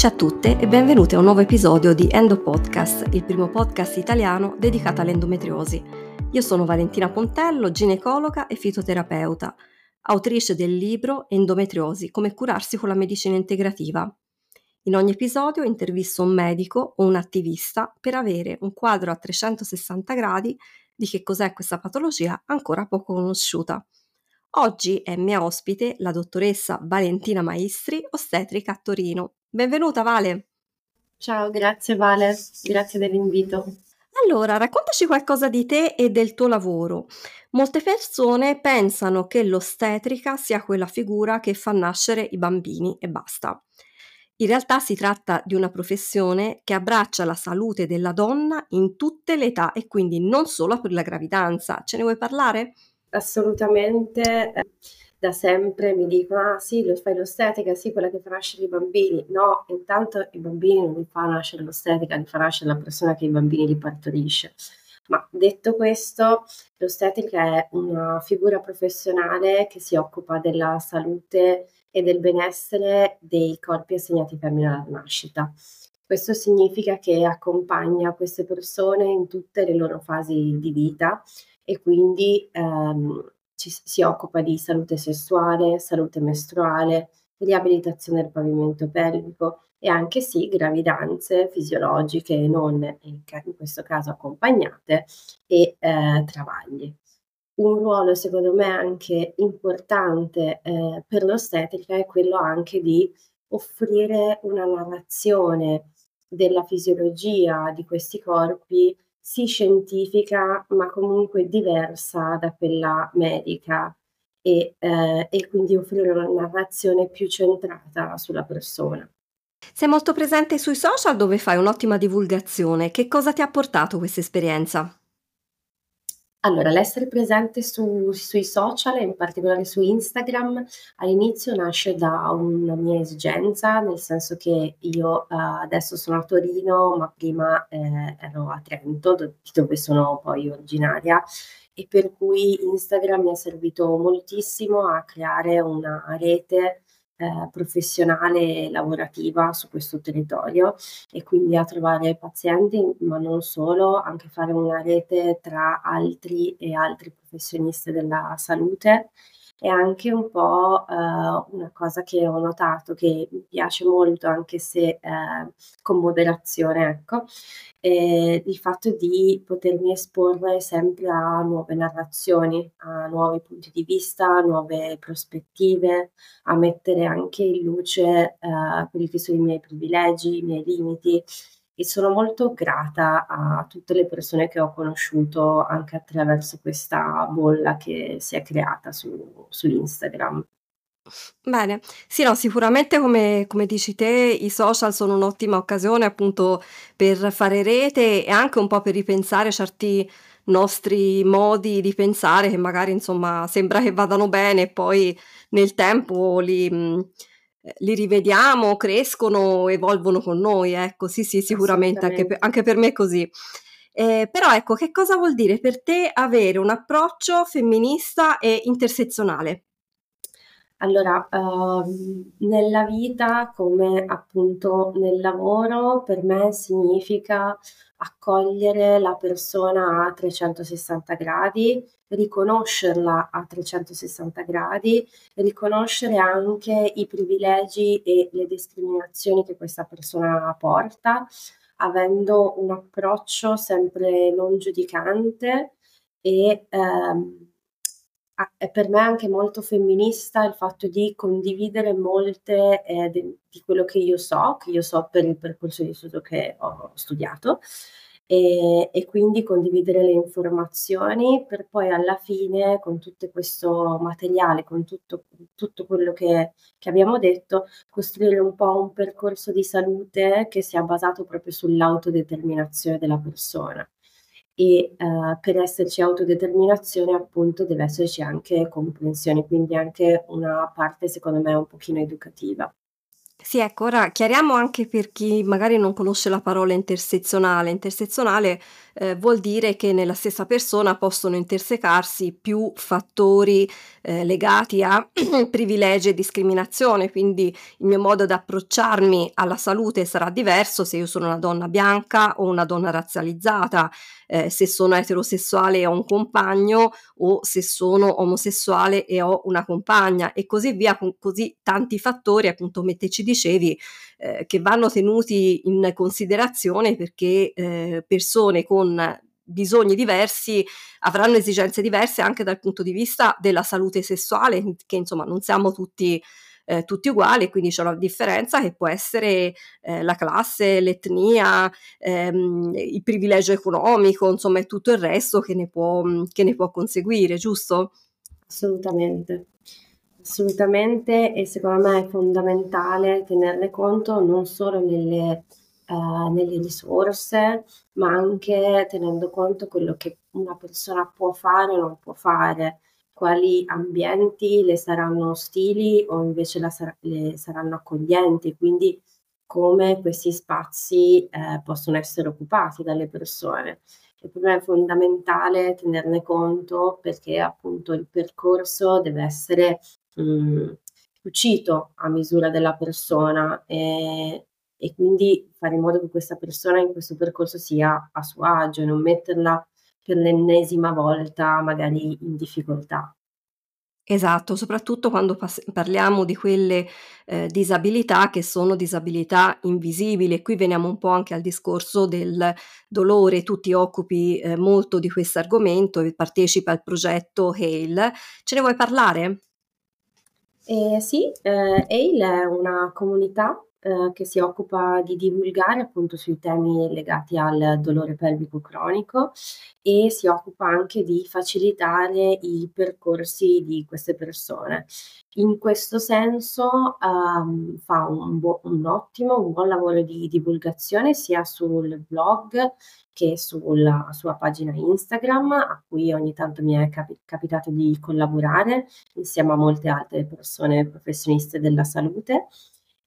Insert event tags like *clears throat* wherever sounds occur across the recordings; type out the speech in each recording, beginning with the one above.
Ciao a tutte e benvenute a un nuovo episodio di Endo Podcast, il primo podcast italiano dedicato all'endometriosi. Io sono Valentina Pontello, ginecologa e fitoterapeuta, autrice del libro Endometriosi, come curarsi con la medicina integrativa. In ogni episodio intervisto un medico o un attivista per avere un quadro a 360 gradi di che cos'è questa patologia ancora poco conosciuta. Oggi è mia ospite la dottoressa Valentina Maestri, ostetrica a Torino. Benvenuta Vale. Ciao, grazie Vale, grazie dell'invito. Allora, raccontaci qualcosa di te e del tuo lavoro. Molte persone pensano che l'ostetrica sia quella figura che fa nascere i bambini e basta. In realtà si tratta di una professione che abbraccia la salute della donna in tutte le età e quindi non solo per la gravidanza. Ce ne vuoi parlare? Assolutamente eh, da sempre mi dicono, ah sì, lo fai l'ostetica, sì, quella che fa nascere i bambini. No, intanto i bambini non li fa nascere l'ostetica, li fa nascere la persona che i bambini li partorisce. Ma detto questo, l'ostetrica è una figura professionale che si occupa della salute e del benessere dei corpi assegnati femmina alla nascita. Questo significa che accompagna queste persone in tutte le loro fasi di vita e quindi ehm, ci, si occupa di salute sessuale, salute mestruale, riabilitazione del pavimento pelvico e anche sì gravidanze fisiologiche non in, in questo caso accompagnate e eh, travagli. Un ruolo secondo me anche importante eh, per l'ostetrica è quello anche di offrire una narrazione della fisiologia di questi corpi sì scientifica, ma comunque diversa da quella medica e, eh, e quindi offrire una narrazione più centrata sulla persona. Sei molto presente sui social dove fai un'ottima divulgazione. Che cosa ti ha portato questa esperienza? Allora, l'essere presente su, sui social, in particolare su Instagram, all'inizio nasce da una mia esigenza, nel senso che io uh, adesso sono a Torino, ma prima eh, ero a Trento, do- dove sono poi originaria, e per cui Instagram mi è servito moltissimo a creare una rete eh, professionale e lavorativa su questo territorio e quindi a trovare pazienti, ma non solo, anche fare una rete tra altri e altri professionisti della salute è anche un po' eh, una cosa che ho notato che mi piace molto, anche se eh, con moderazione, ecco, eh, il fatto di potermi esporre sempre a nuove narrazioni, a nuovi punti di vista, a nuove prospettive, a mettere anche in luce eh, quelli che sono i miei privilegi, i miei limiti e sono molto grata a tutte le persone che ho conosciuto anche attraverso questa bolla che si è creata su, su Instagram. Bene, sì, no, sicuramente come, come dici te, i social sono un'ottima occasione appunto per fare rete e anche un po' per ripensare certi nostri modi di pensare che magari insomma sembra che vadano bene e poi nel tempo li, eh, li rivediamo, crescono, evolvono con noi, ecco, sì, sì, sicuramente, anche per, anche per me è così. Eh, però ecco, che cosa vuol dire per te avere un approccio femminista e intersezionale? Allora, uh, nella vita, come appunto nel lavoro, per me significa accogliere la persona a 360 gradi, riconoscerla a 360 gradi, riconoscere anche i privilegi e le discriminazioni che questa persona porta, avendo un approccio sempre non giudicante e ehm, è per me anche molto femminista il fatto di condividere molte eh, di quello che io so, che io so per il percorso di studio che ho studiato, e, e, quindi condividere le informazioni per poi alla fine, con tutto questo materiale, con tutto, tutto quello che, che abbiamo detto, costruire un po' un percorso di salute che sia basato proprio sull'autodeterminazione della persona e uh, per esserci autodeterminazione appunto deve esserci anche comprensione, quindi anche una parte secondo me un pochino educativa. Sì, ecco, ora chiariamo anche per chi magari non conosce la parola intersezionale. Intersezionale eh, vuol dire che nella stessa persona possono intersecarsi più fattori eh, legati a *clears throat* privilegi e discriminazione, quindi il mio modo di approcciarmi alla salute sarà diverso se io sono una donna bianca o una donna razzializzata, eh, se sono eterosessuale e ho un compagno o se sono omosessuale e ho una compagna e così via, con così tanti fattori, appunto come te ci dicevi, eh, che vanno tenuti in considerazione perché eh, persone con bisogni diversi avranno esigenze diverse anche dal punto di vista della salute sessuale, che insomma non siamo tutti eh, tutti uguali, quindi c'è una differenza che può essere eh, la classe, l'etnia, ehm, il privilegio economico, insomma, e tutto il resto che ne può, che ne può conseguire, giusto? Assolutamente. Assolutamente e secondo me è fondamentale tenerne conto non solo nelle, uh, nelle risorse, ma anche tenendo conto quello che una persona può fare o non può fare quali ambienti le saranno ostili o invece sar- le saranno accoglienti, quindi come questi spazi eh, possono essere occupati dalle persone. E per me è fondamentale tenerne conto perché appunto il percorso deve essere mh, mm, cucito a misura della persona e, e quindi fare in modo che questa persona in questo percorso sia a suo agio e non metterla per l'ennesima volta magari in difficoltà. Esatto, soprattutto quando pas- parliamo di quelle eh, disabilità che sono disabilità invisibili e qui veniamo un po' anche al discorso del dolore, tu ti occupi eh, molto di questo argomento e partecipa al progetto HAIL, ce ne vuoi parlare? Eh, sì, eh, HAIL è una comunità eh, che si occupa di divulgare appunto sui temi legati al dolore pelvico cronico e si occupa anche di facilitare i percorsi di queste persone. In questo senso um, fa un, bu- un, ottimo, un buon lavoro di divulgazione sia sul blog che sulla sua pagina Instagram, a cui ogni tanto mi è capi- capitato di collaborare insieme a molte altre persone professioniste della salute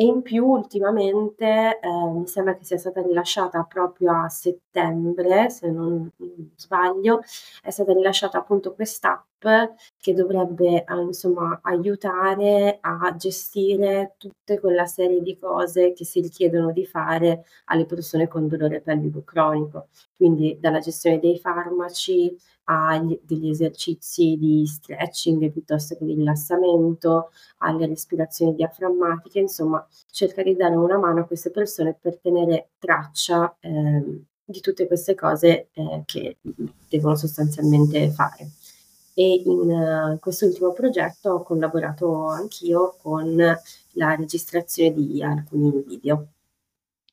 e in più ultimamente eh, mi sembra che sia stata rilasciata proprio a settembre, se non sbaglio, è stata rilasciata appunto quest'app che dovrebbe eh, insomma aiutare a gestire tutte quella serie di cose che si richiedono di fare alle persone con dolore pelvico cronico, quindi dalla gestione dei farmaci a degli esercizi di stretching piuttosto che di rilassamento, alle respirazioni diaframmatiche, insomma cerca di dare una mano a queste persone per tenere traccia eh, di tutte queste cose eh, che devono sostanzialmente fare. E in uh, quest'ultimo progetto ho collaborato anch'io con la registrazione di alcuni video.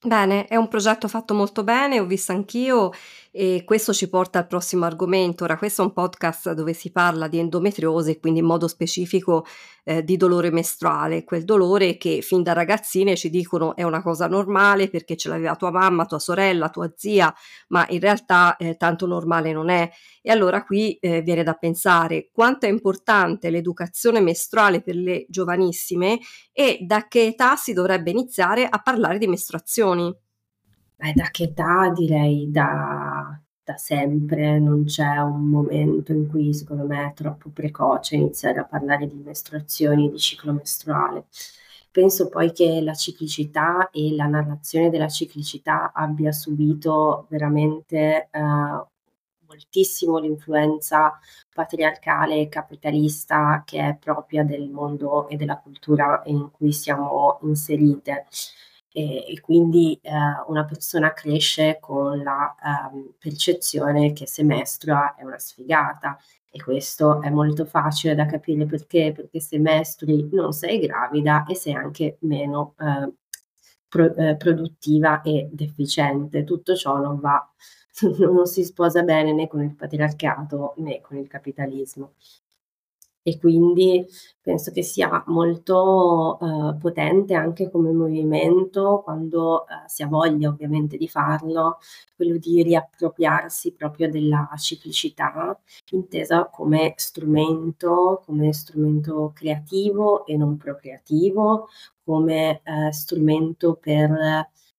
Bene, è un progetto fatto molto bene, ho visto anch'io e questo ci porta al prossimo argomento. Ora, questo è un podcast dove si parla di endometriosi quindi in modo specifico eh, di dolore mestruale, quel dolore che fin da ragazzine ci dicono è una cosa normale perché ce l'aveva tua mamma, tua sorella, tua zia, ma in realtà eh, tanto normale non è. E allora qui eh, viene da pensare quanto è importante l'educazione mestruale per le giovanissime e da che età si dovrebbe iniziare a parlare di mestruazioni? Beh, da che età direi da, da sempre, non c'è un momento in cui secondo me è troppo precoce iniziare a parlare di mestruazioni, di ciclo mestruale. Penso poi che la ciclicità e la narrazione della ciclicità abbia subito veramente eh, moltissimo l'influenza patriarcale e capitalista che è propria del mondo e della cultura in cui siamo inserite. E, e quindi eh, una persona cresce con la eh, percezione che se mestrua è una sfigata e questo è molto facile da capire perché, perché se mestri non sei gravida e sei anche meno eh, pro, eh, produttiva ed efficiente. Tutto ciò non va *laughs* non si sposa bene né con il patriarcato né con il capitalismo. E quindi penso che sia molto uh, potente anche come movimento quando uh, si ha voglia ovviamente di farlo, quello di riappropriarsi proprio della ciclicità, intesa come strumento, come strumento creativo e non procreativo, come uh, strumento per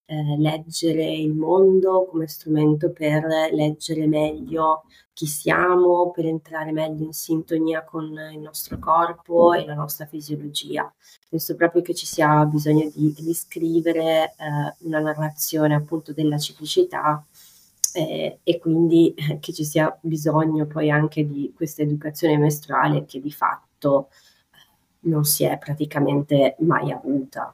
eh, leggere il mondo, come strumento per leggere meglio chi siamo, per entrare meglio in sintonia con il nostro corpo e la nostra fisiologia. Penso proprio che ci sia bisogno di riscrivere eh, una narrazione appunto della ciclicità eh, e quindi eh, *laughs* che ci sia bisogno poi anche di questa educazione mestruale che di fatto non si è praticamente mai avuta.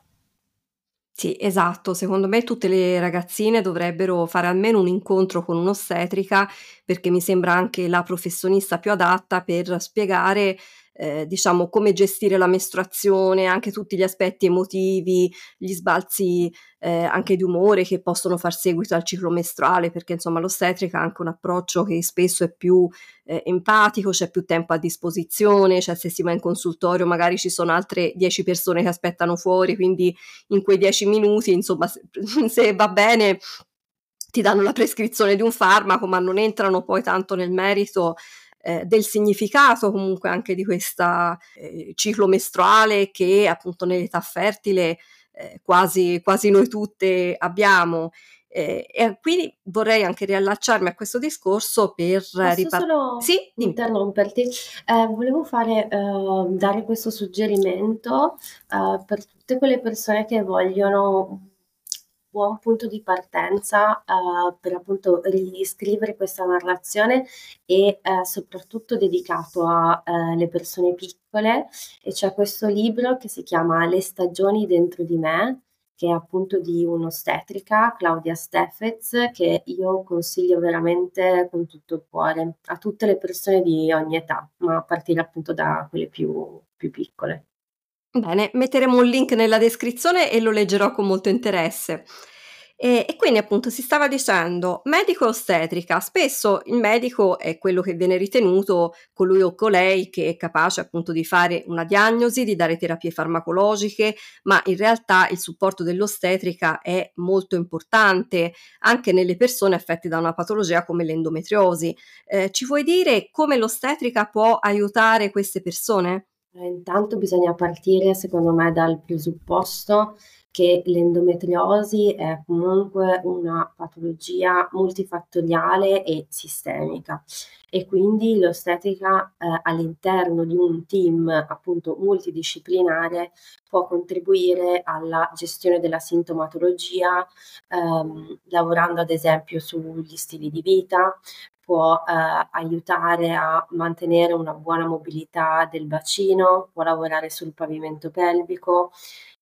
Sì, esatto. Secondo me tutte le ragazzine dovrebbero fare almeno un incontro con un'ostetrica, perché mi sembra anche la professionista più adatta per spiegare eh, diciamo, come gestire la mestruazione, anche tutti gli aspetti emotivi, gli sbalzi eh, anche di umore che possono far seguito al ciclo mestruale, perché insomma l'ostetrica ha anche un approccio che spesso è più eh, empatico, c'è più tempo a disposizione, cioè se si va in consultorio magari ci sono altre 10 persone che aspettano fuori, quindi in quei 10 minuti, insomma, se, *laughs* se va bene ti danno la prescrizione di un farmaco, ma non entrano poi tanto nel merito eh, del significato comunque anche di questo eh, ciclo mestruale che appunto nell'età fertile eh, quasi, quasi noi tutte abbiamo. Eh, e quindi vorrei anche riallacciarmi a questo discorso per ripartire. Sì, interromperti. Eh, volevo fare, uh, dare questo suggerimento uh, per tutte quelle persone che vogliono buon punto di partenza uh, per appunto riscrivere questa narrazione e uh, soprattutto dedicato alle uh, persone piccole e c'è questo libro che si chiama Le stagioni dentro di me che è appunto di un'ostetrica, Claudia Steffez, che io consiglio veramente con tutto il cuore a tutte le persone di ogni età, ma a partire appunto da quelle più, più piccole. Bene, metteremo un link nella descrizione e lo leggerò con molto interesse. E, e, quindi appunto si stava dicendo medico ostetrica, spesso il medico è quello che viene ritenuto colui o colei che è capace appunto di fare una diagnosi, di dare terapie farmacologiche, ma in realtà il supporto dell'ostetrica è molto importante anche nelle persone affette da una patologia come l'endometriosi. Eh, ci vuoi dire come l'ostetrica può aiutare queste persone? Intanto bisogna partire, secondo me, dal presupposto che l'endometriosi è comunque una patologia multifattoriale e sistemica e quindi l'ostetrica eh, all'interno di un team appunto multidisciplinare può contribuire alla gestione della sintomatologia ehm, lavorando ad esempio sugli stili di vita, può eh, aiutare a mantenere una buona mobilità del bacino, può lavorare sul pavimento pelvico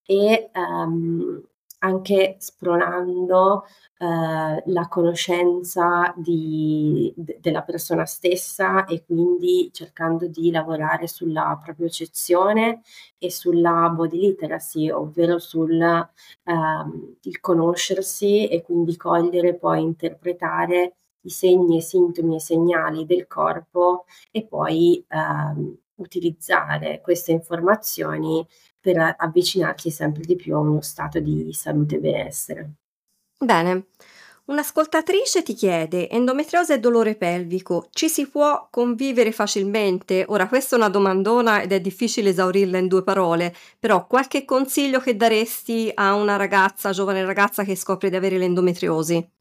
e ehm, anche spronando eh, la conoscenza di, de, della persona stessa e quindi cercando di lavorare sulla propriocezione e sulla body literacy, ovvero sul ehm, il conoscersi e quindi cogliere poi interpretare i segni, i sintomi e segnali del corpo e poi ehm, utilizzare queste informazioni per avvicinarsi sempre di più a uno stato di salute e benessere. Bene. Un'ascoltatrice ti chiede: endometriosi e dolore pelvico, ci si può convivere facilmente? Ora, questa è una domandona ed è difficile esaurirla in due parole, però qualche consiglio che daresti a una ragazza, giovane ragazza che scopre di avere l'endometriosi?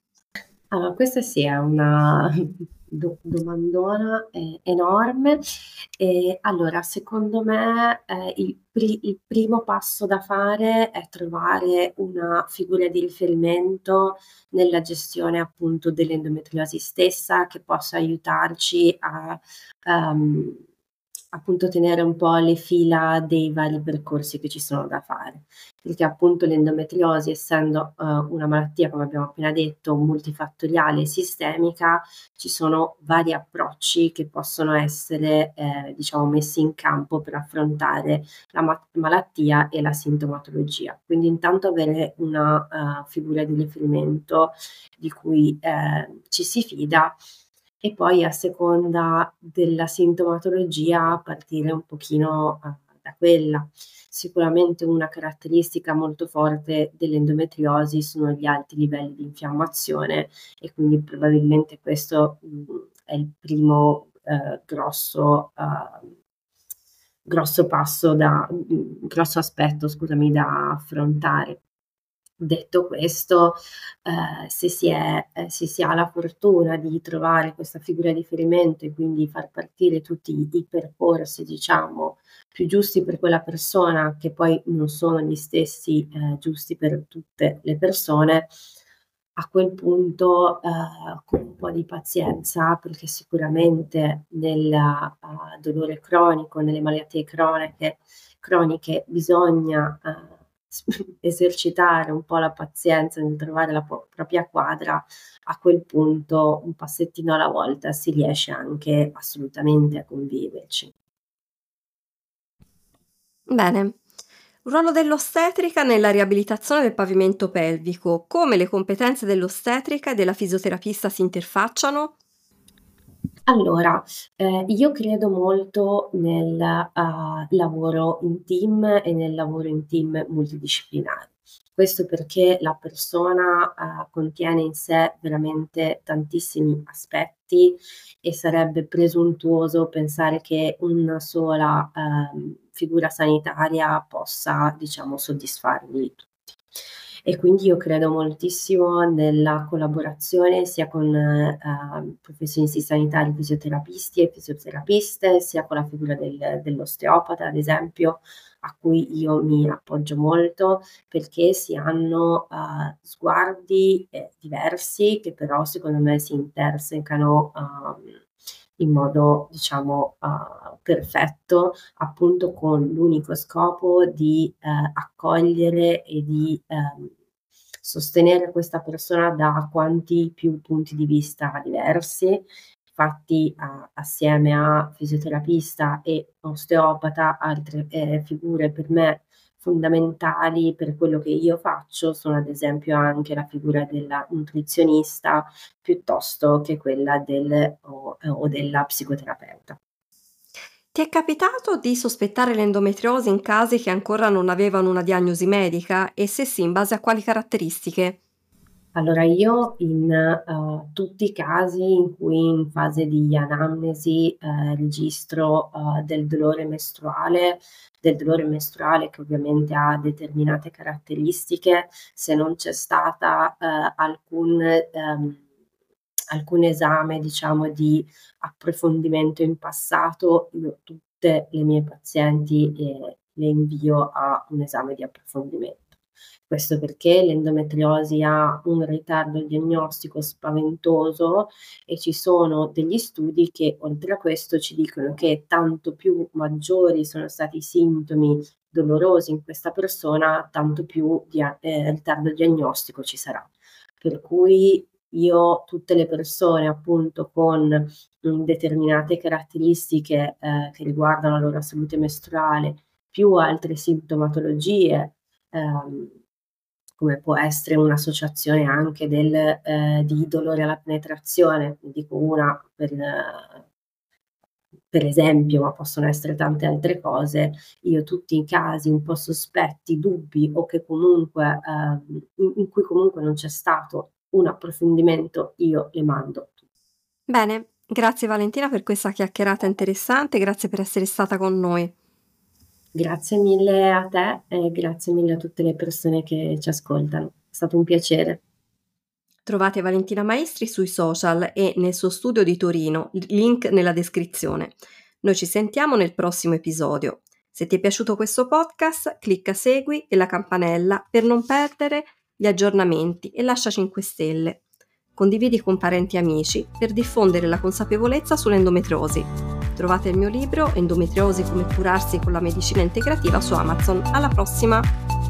Allora, questa sì è una *laughs* do- domandona eh, enorme. E allora, secondo me, eh, il, pri- il primo passo da fare è trovare una figura di riferimento nella gestione appunto dell'endometriosi stessa che possa aiutarci a um, appunto tenere un po' le fila dei vari percorsi che ci sono da fare, perché appunto l'endometriosi essendo uh, una malattia, come abbiamo appena detto, multifattoriale e sistemica, ci sono vari approcci che possono essere eh, diciamo messi in campo per affrontare la ma- malattia e la sintomatologia. Quindi intanto avere una uh, figura di riferimento di cui eh, ci si fida e poi a seconda della sintomatologia partire un pochino da quella. Sicuramente una caratteristica molto forte dell'endometriosi sono gli alti livelli di infiammazione e quindi probabilmente questo mm, è il primo uh, grosso, uh, grosso passo da, mh, grosso aspetto, scusami, da affrontare. Detto questo, eh, se, si è, eh, se si ha la fortuna di trovare questa figura di riferimento e quindi far partire tutti i percorsi, diciamo, più giusti per quella persona, che poi non sono gli stessi eh, giusti per tutte le persone, a quel punto eh, con un po' di pazienza, perché sicuramente nel uh, dolore cronico, nelle malattie croniche, croniche bisogna *laughs* esercitare un po' la pazienza nel trovare la po- propria quadra, a quel punto un passettino alla volta si riesce anche assolutamente a conviverci. Bene. Ruolo dell'ostetrica nella riabilitazione del pavimento pelvico. Come le competenze dell'ostetrica e della fisioterapista si interfacciano? Allora, ehm, io credo molto nel, uhm, lavoro in team e nel lavoro in team multidisciplinare. Questo perché la persona, uhm, contiene in sé veramente tantissimi aspetti e sarebbe presuntuoso pensare che una sola, uhm, figura sanitaria possa, diciamo, soddisfarli tutti. E quindi io credo moltissimo nella collaborazione sia con eh, professionisti sanitari, fisioterapisti e fisioterapiste, sia con la figura del, dell'osteopata, ad esempio, a cui io mi appoggio molto perché si hanno uh, sguardi eh, diversi che però secondo me si intersecano uh, in modo diciamo uh, perfetto appunto con l'unico scopo di uh, accogliere e di um, sostenere questa persona da quanti più punti di vista diversi. Infatti, uh, assieme a fisioterapista e osteopata, altre eh, figure per me fondamentali per quello che io faccio sono ad esempio anche la figura della nutrizionista piuttosto che quella del, o, o della psicoterapeuta. Ti è capitato di sospettare l'endometriosi in casi che ancora non avevano una diagnosi medica e se sì, in base a quali caratteristiche? Allora io in, uhm, tutti i casi in cui in fase di anamnesi, ehm, registro, uhm, del dolore mestruale del dolore mestruale che ovviamente ha determinate caratteristiche, se non c'è stata, uhm, alcun ehm, alcun esame diciamo di approfondimento in passato, io tutte le mie pazienti, ehm, le invio a un esame di approfondimento. Questo perché l'endometriosi ha un ritardo diagnostico spaventoso e ci sono degli studi che oltre a questo ci dicono che tanto più maggiori sono stati i sintomi dolorosi in questa persona, tanto più dia- eh, ritardo diagnostico ci sarà. Per cui io tutte le persone appunto con mh, determinate caratteristiche eh, che riguardano la loro salute mestruale più altre sintomatologie ehm, come può essere un'associazione anche del, eh, di dolore alla penetrazione, dico una per, per esempio, ma possono essere tante altre cose, io tutti i casi un po' sospetti, dubbi o che comunque eh, in, in cui comunque non c'è stato un approfondimento, io le mando. Bene, grazie Valentina per questa chiacchierata interessante, grazie per essere stata con noi. Grazie mille a te e grazie mille a tutte le persone che ci ascoltano. È stato un piacere. Trovate Valentina Maestri sui social e nel suo studio di Torino, link nella descrizione. Noi ci sentiamo nel prossimo episodio. Se ti è piaciuto questo podcast, clicca segui e la campanella per non perdere gli aggiornamenti e lascia 5 stelle. Condividi con parenti e amici per diffondere la consapevolezza sull'endometriosi. Trovate il mio libro Endometriosi come curarsi con la medicina integrativa su Amazon. Alla prossima!